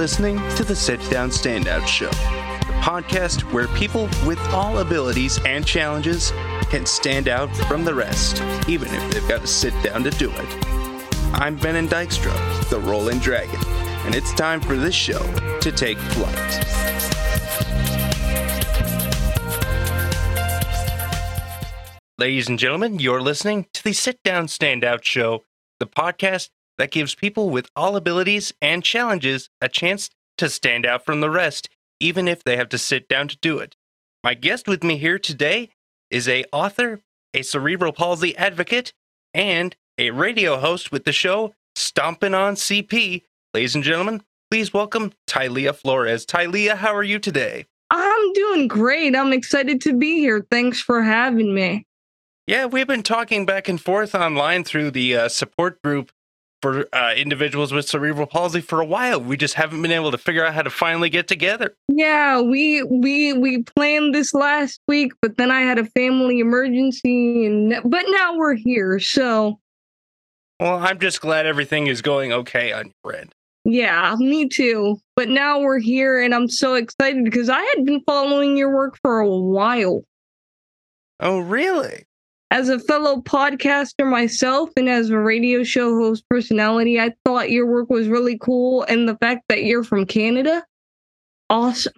listening to the Sit Down Standout Show, the podcast where people with all abilities and challenges can stand out from the rest, even if they've got to sit down to do it. I'm Benon Dykstra, the Rolling Dragon, and it's time for this show to take flight. Ladies and gentlemen, you're listening to the Sit Down Standout Show, the podcast that gives people with all abilities and challenges a chance to stand out from the rest, even if they have to sit down to do it. My guest with me here today is a author, a cerebral palsy advocate, and a radio host with the show Stompin' on CP. Ladies and gentlemen, please welcome Tylia Flores. Tylia, how are you today? I'm doing great. I'm excited to be here. Thanks for having me. Yeah, we've been talking back and forth online through the uh, support group for uh, individuals with cerebral palsy for a while. We just haven't been able to figure out how to finally get together. Yeah, we we we planned this last week, but then I had a family emergency, and but now we're here. So, well, I'm just glad everything is going okay on your end. Yeah, me too. But now we're here, and I'm so excited because I had been following your work for a while. Oh, really? As a fellow podcaster myself and as a radio show host personality, I thought your work was really cool. And the fact that you're from Canada, awesome.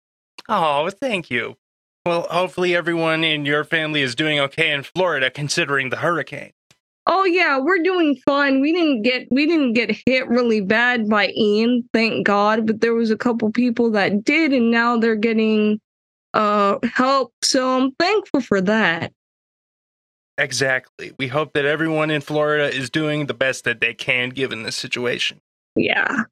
Oh, thank you. Well, hopefully everyone in your family is doing okay in Florida considering the hurricane. Oh yeah, we're doing fine. We didn't get we didn't get hit really bad by Ian, thank God, but there was a couple people that did and now they're getting uh help. So I'm thankful for that. Exactly. We hope that everyone in Florida is doing the best that they can given this situation. Yeah.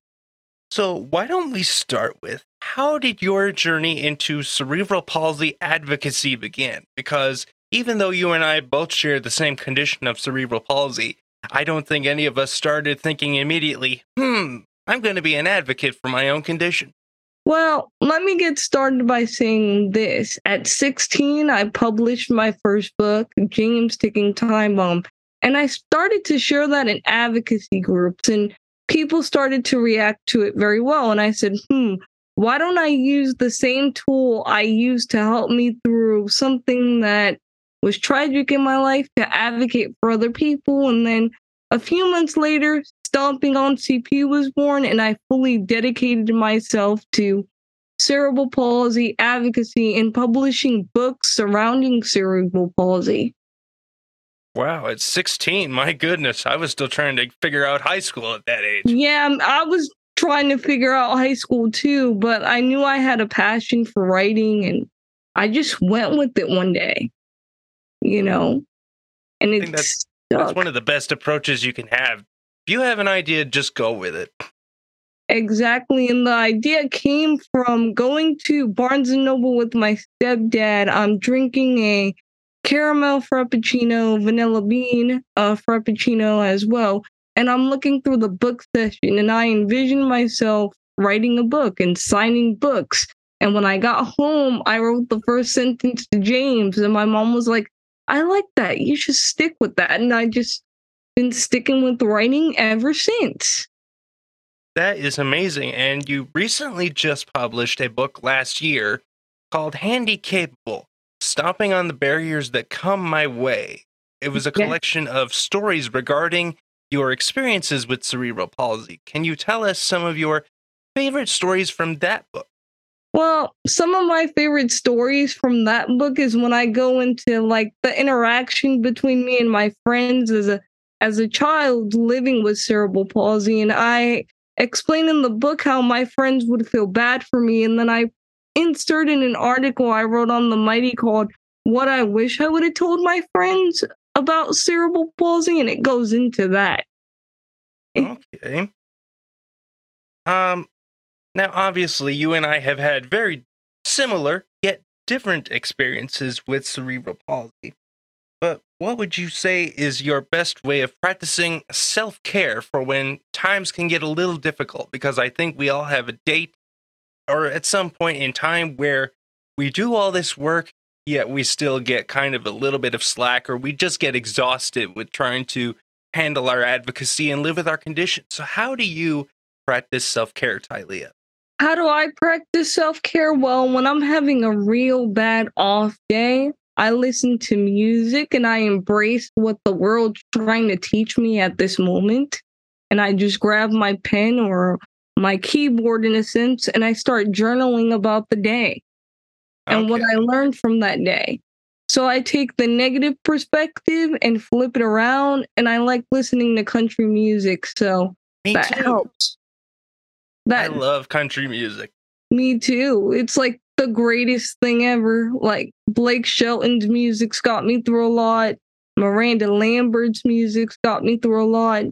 So, why don't we start with how did your journey into cerebral palsy advocacy begin? Because even though you and I both share the same condition of cerebral palsy, I don't think any of us started thinking immediately, hmm, I'm going to be an advocate for my own condition. Well, let me get started by saying this. At 16, I published my first book, James Ticking Time Bomb, and I started to share that in advocacy groups, and people started to react to it very well. And I said, hmm, why don't I use the same tool I used to help me through something that was tragic in my life to advocate for other people? And then a few months later, Stomping on CP was born, and I fully dedicated myself to cerebral palsy advocacy and publishing books surrounding cerebral palsy. Wow, at 16, my goodness, I was still trying to figure out high school at that age. Yeah, I was trying to figure out high school too, but I knew I had a passion for writing and I just went with it one day, you know? And it's that's, that's one of the best approaches you can have you have an idea, just go with it. Exactly. And the idea came from going to Barnes and Noble with my stepdad. I'm drinking a caramel frappuccino, vanilla bean uh, frappuccino as well. And I'm looking through the book session and I envision myself writing a book and signing books. And when I got home, I wrote the first sentence to James, and my mom was like, I like that. You should stick with that. And I just been sticking with writing ever since. That is amazing. And you recently just published a book last year called Handi-Capable Stomping on the Barriers That Come My Way. It was a collection of stories regarding your experiences with cerebral palsy. Can you tell us some of your favorite stories from that book? Well, some of my favorite stories from that book is when I go into like the interaction between me and my friends as a as a child living with cerebral palsy. And I explain in the book how my friends would feel bad for me. And then I inserted in an article I wrote on the Mighty called What I Wish I Would Have Told My Friends About Cerebral Palsy. And it goes into that. Okay. Um, now, obviously, you and I have had very similar yet different experiences with cerebral palsy. What would you say is your best way of practicing self care for when times can get a little difficult? Because I think we all have a date or at some point in time where we do all this work, yet we still get kind of a little bit of slack or we just get exhausted with trying to handle our advocacy and live with our condition. So, how do you practice self care, Tylia? How do I practice self care? Well, when I'm having a real bad off day, I listen to music and I embrace what the world's trying to teach me at this moment. And I just grab my pen or my keyboard in a sense and I start journaling about the day and what I learned from that day. So I take the negative perspective and flip it around, and I like listening to country music. So Me that too. helps. I That love country music. me too. It's like the greatest thing ever. Like Blake Shelton's music's got me through a lot. Miranda Lambert's music's got me through a lot.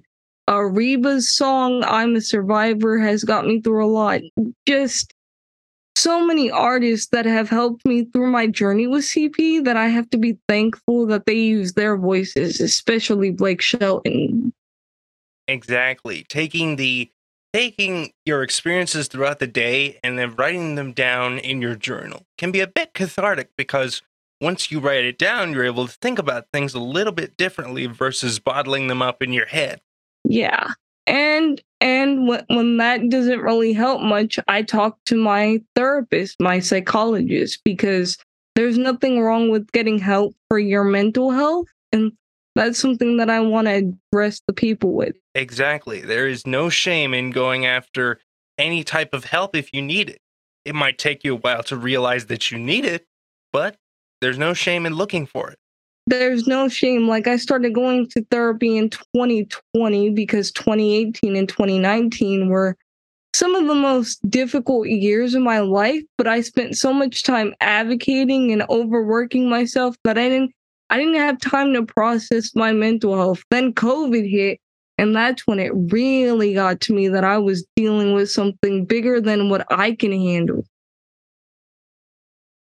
Uh, song "I'm a Survivor" has got me through a lot. Just so many artists that have helped me through my journey with CP that I have to be thankful that they use their voices, especially Blake Shelton. Exactly. Taking the taking your experiences throughout the day and then writing them down in your journal can be a bit cathartic because once you write it down, you're able to think about things a little bit differently versus bottling them up in your head. Yeah. And and when, when that doesn't really help much, I talk to my therapist, my psychologist, because there's nothing wrong with getting help for your mental health. And that's something that I want to address the people with. Exactly. There is no shame in going after any type of help if you need it. It might take you a while to realize that you need it, but there's no shame in looking for it. There's no shame. Like I started going to therapy in 2020 because 2018 and 2019 were some of the most difficult years of my life, but I spent so much time advocating and overworking myself that I didn't I didn't have time to process my mental health. Then COVID hit and that's when it really got to me that I was dealing with something bigger than what I can handle.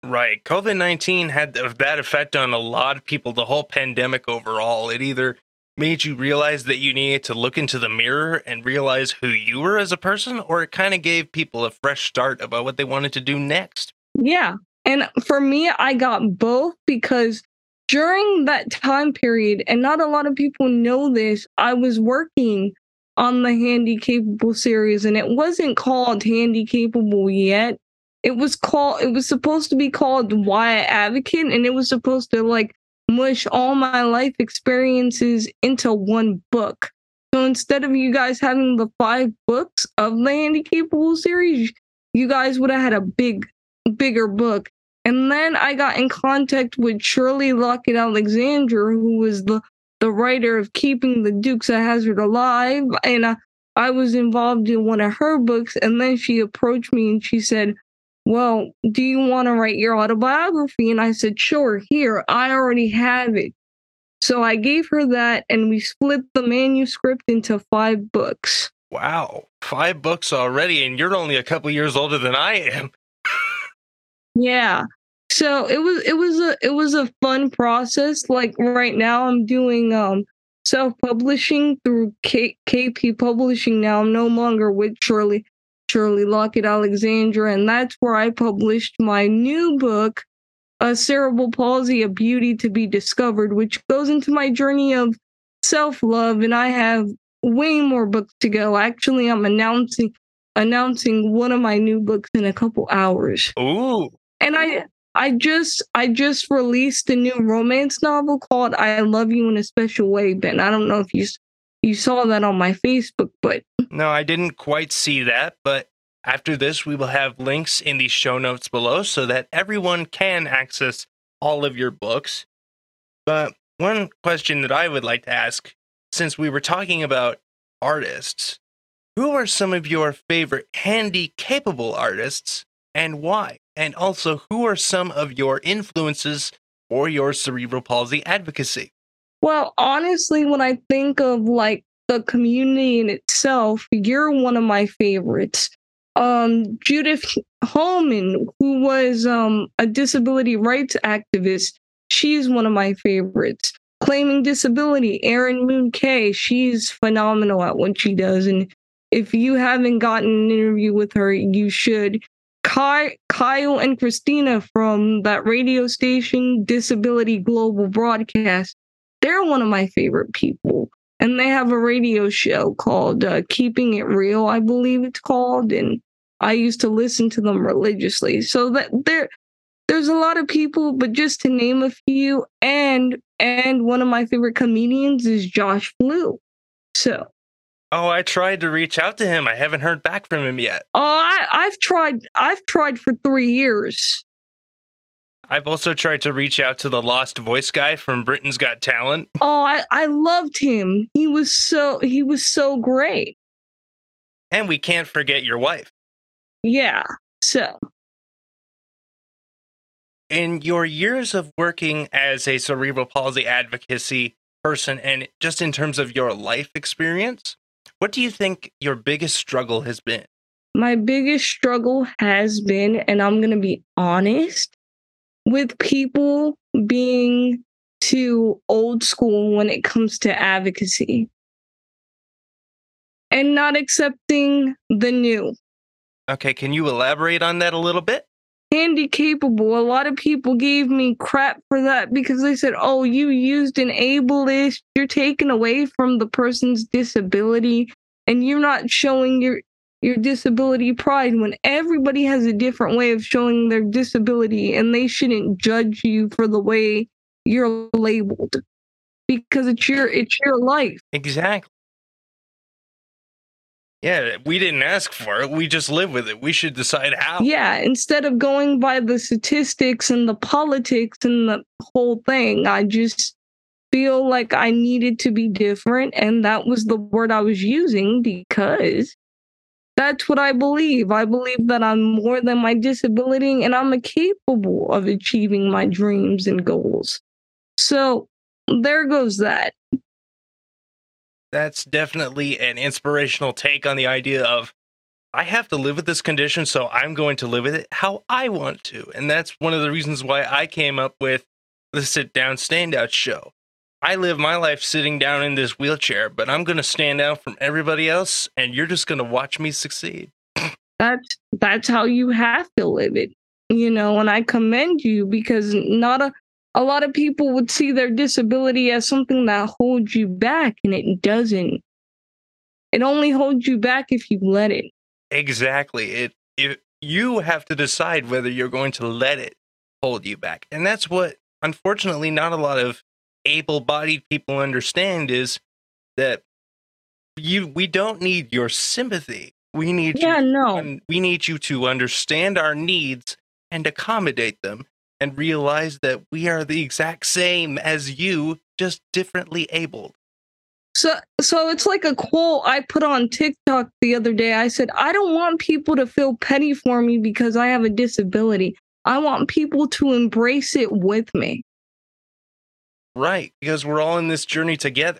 Right. COVID 19 had th- that effect on a lot of people, the whole pandemic overall. It either made you realize that you needed to look into the mirror and realize who you were as a person, or it kind of gave people a fresh start about what they wanted to do next. Yeah. And for me, I got both because during that time period, and not a lot of people know this, I was working on the Handi-Capable series, and it wasn't called Handi-Capable yet. It was called, it was supposed to be called Why Advocate, and it was supposed to like mush all my life experiences into one book. So instead of you guys having the five books of the Handi-Capable series, you guys would have had a big, bigger book. And then I got in contact with Shirley Lockett Alexander, who was the, the writer of Keeping the Dukes of Hazzard Alive. And I, I was involved in one of her books. And then she approached me and she said, Well, do you want to write your autobiography? And I said, Sure, here, I already have it. So I gave her that and we split the manuscript into five books. Wow. Five books already, and you're only a couple years older than I am. Yeah. So it was it was a it was a fun process. Like right now I'm doing um self-publishing through K- KP Publishing now. I'm no longer with Shirley Shirley Lockett Alexandra and that's where I published my new book a cerebral palsy a beauty to be discovered which goes into my journey of self-love and I have way more books to go. Actually, I'm announcing announcing one of my new books in a couple hours Ooh. And I I just I just released a new romance novel called I Love You in a Special Way, Ben. I don't know if you you saw that on my Facebook, but No, I didn't quite see that, but after this, we will have links in the show notes below so that everyone can access all of your books. But one question that I would like to ask, since we were talking about artists, who are some of your favorite handy capable artists and why? And also, who are some of your influences for your cerebral palsy advocacy? well, honestly, when I think of like the community in itself, you're one of my favorites. Um, Judith Heumann, who was um a disability rights activist, she's one of my favorites. Claiming disability, Erin Moon Kay, she's phenomenal at what she does. And if you haven't gotten an interview with her, you should. Ky- Kyle and Christina from that radio station, Disability Global Broadcast, they're one of my favorite people. And they have a radio show called uh, Keeping It Real, I believe it's called. And I used to listen to them religiously. So that there there's a lot of people, but just to name a few, and and one of my favorite comedians is Josh Blue. So Oh, I tried to reach out to him. I haven't heard back from him yet. Oh, I, I've tried. I've tried for three years. I've also tried to reach out to the lost voice guy from Britain's Got Talent. Oh, I, I loved him. He was so he was so great. And we can't forget your wife. Yeah. So in your years of working as a cerebral palsy advocacy person and just in terms of your life experience, what do you think your biggest struggle has been? My biggest struggle has been, and I'm going to be honest, with people being too old school when it comes to advocacy and not accepting the new. Okay, can you elaborate on that a little bit? Handy capable. A lot of people gave me crap for that because they said, oh, you used an ableist. You're taking away from the person's disability and you're not showing your your disability pride when everybody has a different way of showing their disability and they shouldn't judge you for the way you're labeled because it's your it's your life exactly yeah we didn't ask for it we just live with it we should decide how yeah instead of going by the statistics and the politics and the whole thing i just feel like i needed to be different and that was the word i was using because that's what I believe. I believe that I'm more than my disability and I'm capable of achieving my dreams and goals. So there goes that. That's definitely an inspirational take on the idea of I have to live with this condition, so I'm going to live with it how I want to. And that's one of the reasons why I came up with the sit down standout show. I live my life sitting down in this wheelchair, but I'm going to stand out from everybody else and you're just going to watch me succeed. That's that's how you have to live it. You know, and I commend you because not a a lot of people would see their disability as something that holds you back and it doesn't. It only holds you back if you let it. Exactly. It if you have to decide whether you're going to let it hold you back. And that's what unfortunately not a lot of able-bodied people understand is that you we don't need your sympathy. We need yeah, you no. we need you to understand our needs and accommodate them and realize that we are the exact same as you, just differently abled. So so it's like a quote I put on TikTok the other day. I said, I don't want people to feel petty for me because I have a disability. I want people to embrace it with me. Right, because we're all in this journey together.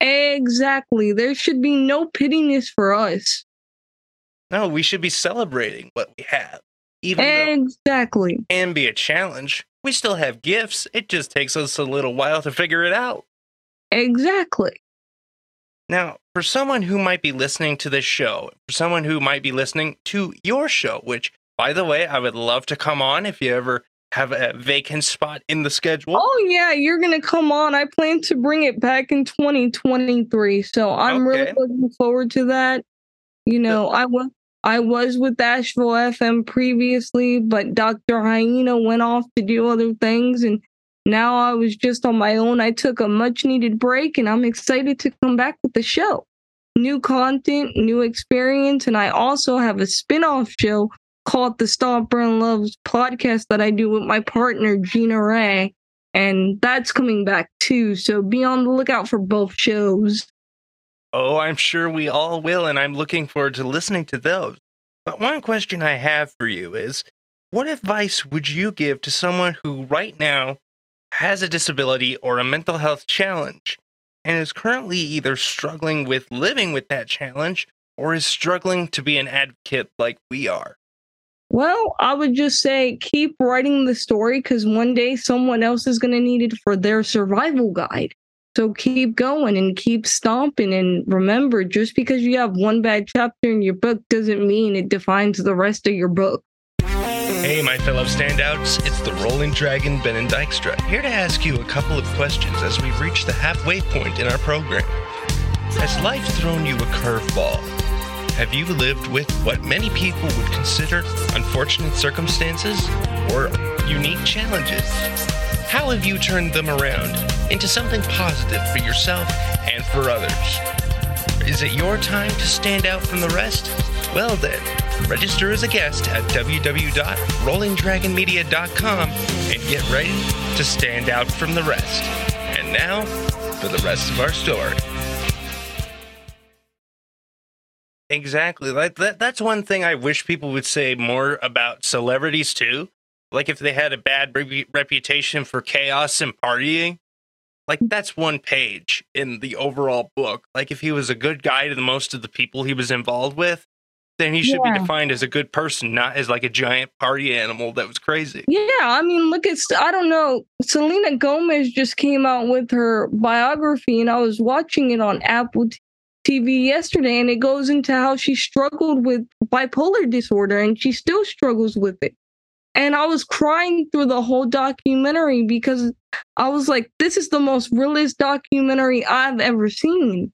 Exactly. There should be no pittiness for us. No, we should be celebrating what we have. Even exactly. can be a challenge, we still have gifts. It just takes us a little while to figure it out. Exactly. Now, for someone who might be listening to this show, for someone who might be listening to your show, which, by the way, I would love to come on if you ever have a vacant spot in the schedule. Oh yeah, you're gonna come on. I plan to bring it back in 2023, so I'm okay. really looking forward to that. You know, I was I was with Asheville FM previously, but Dr. Hyena went off to do other things, and now I was just on my own. I took a much needed break, and I'm excited to come back with the show. New content, new experience, and I also have a spin off show called the Stomper and Loves podcast that I do with my partner, Gina Ray. And that's coming back too. So be on the lookout for both shows. Oh, I'm sure we all will. And I'm looking forward to listening to those. But one question I have for you is what advice would you give to someone who right now has a disability or a mental health challenge and is currently either struggling with living with that challenge or is struggling to be an advocate like we are? Well, I would just say keep writing the story because one day someone else is going to need it for their survival guide. So keep going and keep stomping. And remember, just because you have one bad chapter in your book doesn't mean it defines the rest of your book. Hey, my fellow standouts, it's the Rolling Dragon Ben and Dykstra, here to ask you a couple of questions as we reach the halfway point in our program. Has life thrown you a curveball? have you lived with what many people would consider unfortunate circumstances or unique challenges? How have you turned them around into something positive for yourself and for others? Is it your time to stand out from the rest? Well, then, register as a guest at www.rollingdragonmedia.com and get ready to stand out from the rest. And now, for the rest of our story. Exactly. Like that, that's one thing I wish people would say more about celebrities too. Like if they had a bad re- reputation for chaos and partying, like that's one page in the overall book. Like if he was a good guy to the most of the people he was involved with, then he should Yeah. be defined as a good person, not as like a giant party animal that was crazy. Yeah, I mean, look at I don't know. Selena Gomez just came out with her biography, and I was watching it on Apple TV yesterday, and it goes into how she struggled with bipolar disorder, and she still struggles with it. And I was crying through the whole documentary because I was like, "This is the most realist documentary I've ever seen."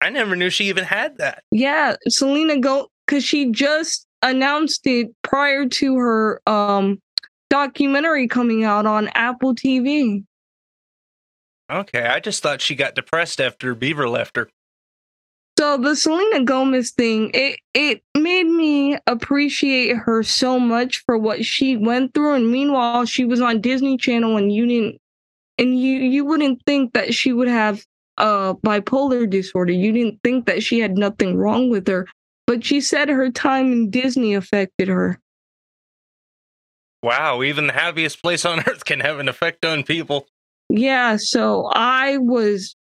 I never knew she even had that. Yeah, Selena go because she just announced it prior to her um documentary coming out on Apple TV. Okay, I just thought she got depressed after Bieber left her. So the Selena Gomez thing, it it made me appreciate her so much for what she went through. And meanwhile, she was on Disney Channel, and you didn't, and you you wouldn't think that she would have uh bipolar disorder. You didn't think that she had nothing wrong with her, but she said her time in Disney affected her. Wow, even the happiest place on earth can have an effect on people. Yeah, so I was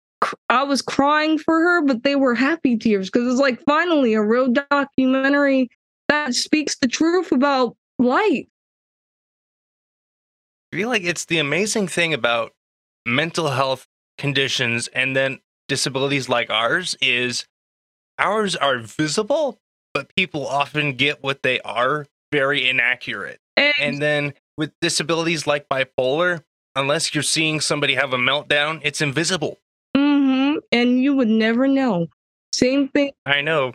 I was crying for her, but they were happy tears because it's like finally a real documentary that speaks the truth about life. I feel like it's the amazing thing about mental health conditions and then disabilities like ours is ours are visible, but people often get what they are very inaccurate. And, And then with disabilities like bipolar, unless you're seeing somebody have a meltdown, it's invisible. And you would never know. Same thing I know.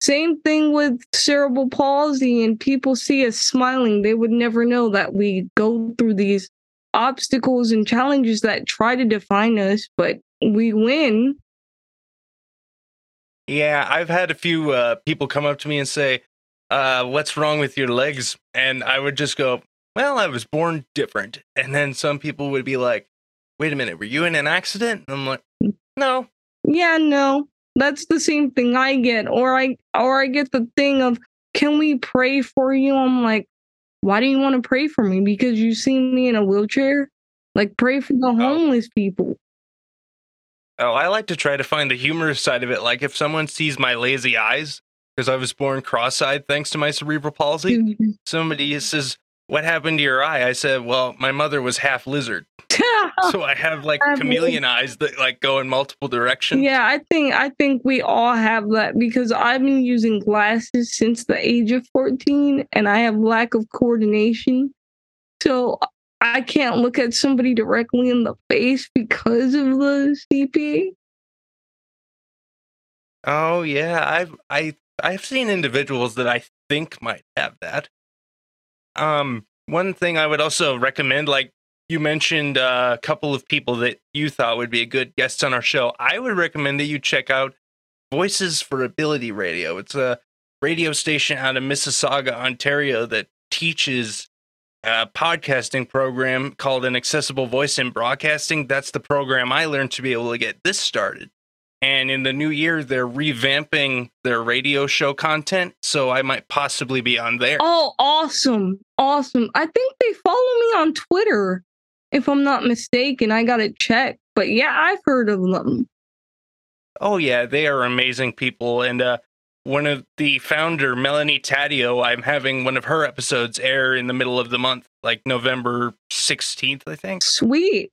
same thing with cerebral palsy and people see us smiling, they would never know that we go through these obstacles and challenges that try to define us, but we win. Yeah, I've had a few uh, people come up to me and say, uh, "What's wrong with your legs?" And I would just go, "Well, I was born different." And then some people would be like, "Wait a minute, were you in an accident?" And I'm like, "No." Yeah, no. That's the same thing I get. Or I or I get the thing of can we pray for you? I'm like, why do you want to pray for me? Because you see me in a wheelchair? Like pray for the oh. homeless people. Oh, I like to try to find the humorous side of it. Like if someone sees my lazy eyes because I was born cross-eyed thanks to my cerebral palsy, somebody says, "What happened to your eye?" I said, "Well, my mother was half lizard, so I have like Half chameleon eyes that like go in multiple directions." yeah, I think I think we all have that because I've been using glasses since the age of 14 and I have lack of coordination. So I can't look at somebody directly in the face because of the CP. Oh yeah, I've I I've seen individuals that I think might have that. Um, one thing I would also recommend, like you mentioned, uh, a couple of people that you thought would be a good guest on our show. I would recommend that you check out Voices for Ability Radio. It's a radio station out of Mississauga, Ontario, that teaches a podcasting program called an accessible voice in broadcasting. That's the program I learned to be able to get this started. And in the new year, they're revamping their radio show content. So I might possibly be on there. Oh, awesome. Awesome. I think they follow me on Twitter, if I'm not mistaken. I got to check. But yeah, I've heard of them. Oh, yeah, they are amazing people. And uh, one of the founder, Melanie Taddeo, I'm having one of her episodes air in the middle of the month, like November 16th, I think. Sweet.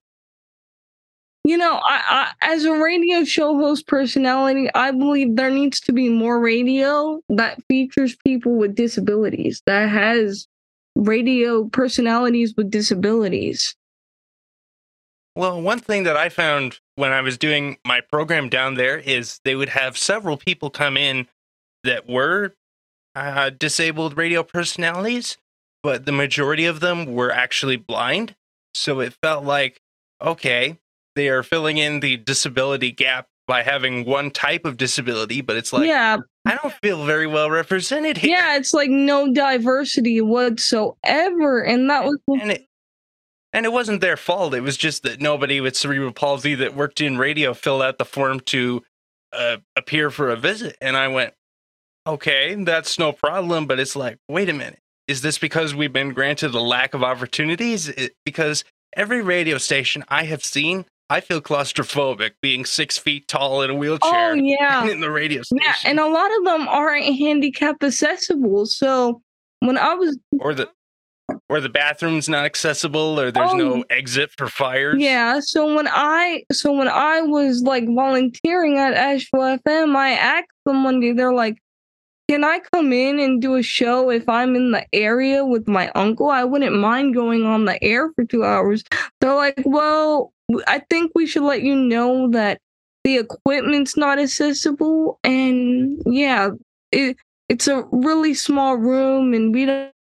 You know, I, I as a radio show host personality, I believe there needs to be more radio that features people with disabilities, that has radio personalities with disabilities. Well, one thing that I found when I was doing my program down there is they would have several people come in that were uh, disabled radio personalities, but the majority of them were actually blind. So it felt like, okay, they are filling in the disability gap by having one type of disability, but it's like, yeah, I don't feel very well represented here. yeah, it's like no diversity whatsoever, and that was And it, and it wasn't their fault. It was just that nobody with cerebral palsy that worked in radio filled out the form to uh, appear for a visit. And I went, okay, that's no problem. But it's like, wait a minute. Is this because we've been granted a lack of opportunities? It, because every radio station I have seen, I feel claustrophobic being six feet tall in a oh wheelchair yeah, in the radio station. yeah, and a lot of them aren't handicap accessible. So when I was or the or the bathroom's not accessible or there's Oh. no exit for fires. Yeah, so when I so when I was like volunteering at Asheville FM, I asked them one day, they're like, Can I come in and do a show if I'm in the area with my uncle? I wouldn't mind going on the air for two hours. They're like, Well, i think we should let you know that the equipment's not accessible and yeah, it it's a really small room and we don't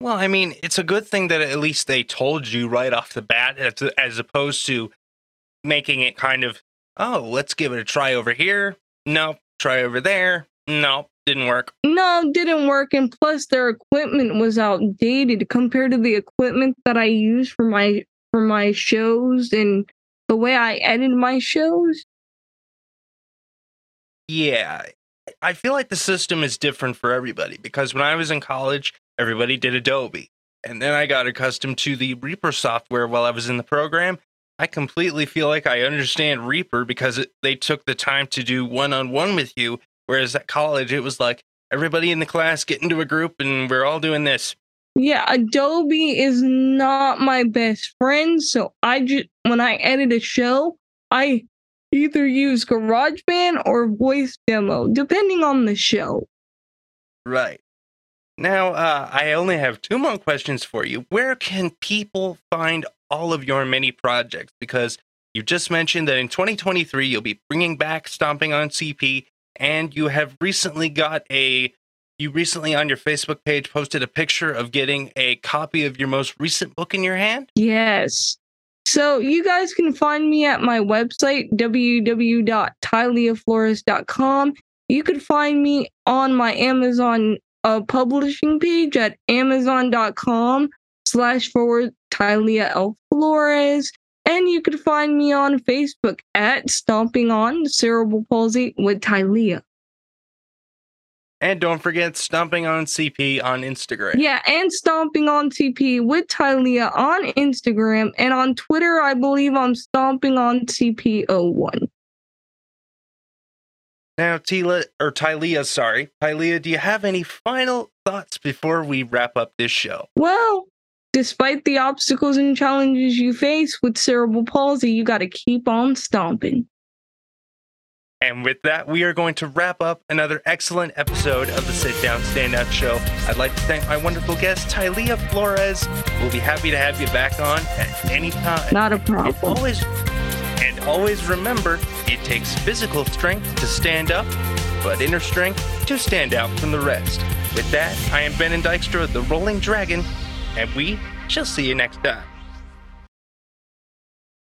Well, I mean, it's a good thing that at least they told you right off the bat, as, as opposed to making it kind of, oh, let's give it a try over here. Nope. Try over there. Nope. Didn't work. No, didn't work. And plus, their equipment was outdated compared to the equipment that I use for my for my shows and the way I edit my shows. Yeah. I feel like the system is different for everybody because when I was in college, everybody did Adobe. And then I got accustomed to the Reaper software while I was in the program. I completely feel like I understand Reaper because it, they took the time to do one on one with you. Whereas at college, it was like everybody in the class get into a group and we're all doing this. Yeah, Adobe is not my best friend, so I just when I edit a show, I either use GarageBand or Voice Demo, depending on the show. Right. Now, uh, I only have two more questions for you. Where can people find all of your many projects? Because you just mentioned that in 2023, you'll be bringing back Stomping on CP, and you have recently got a. You recently on your Facebook page posted a picture of getting a copy of your most recent book in your hand. Yes. So you guys can find me at my website, www.tyliaflores.com. You could find me on my Amazon uh, publishing page at amazon.com slash forward Tylia L. Flores. And you can find me on Facebook at Stomping On Cerebral Palsy with Tylia. And don't forget Stomping on CP on Instagram. Yeah, and Stomping on CP with Tylea on Instagram and on Twitter, I believe I'm Stomping on TP01. Now, Tila or Tylia, sorry, Tylia, do you have any final thoughts before we wrap up this show? Well, despite the obstacles and challenges you face with cerebral palsy, you got to keep on stomping. And with that, we are going to wrap up another excellent episode of the Sit Down Stand Out Show. I'd like to thank my wonderful guest, Tylia Flores. We'll be happy to have you back on at any time. Not a problem. always, and always remember, it takes physical strength to stand up, but inner strength to stand out from the rest. With that, I am Ben and Dykstra, the Rolling Dragon, and we shall see you next time.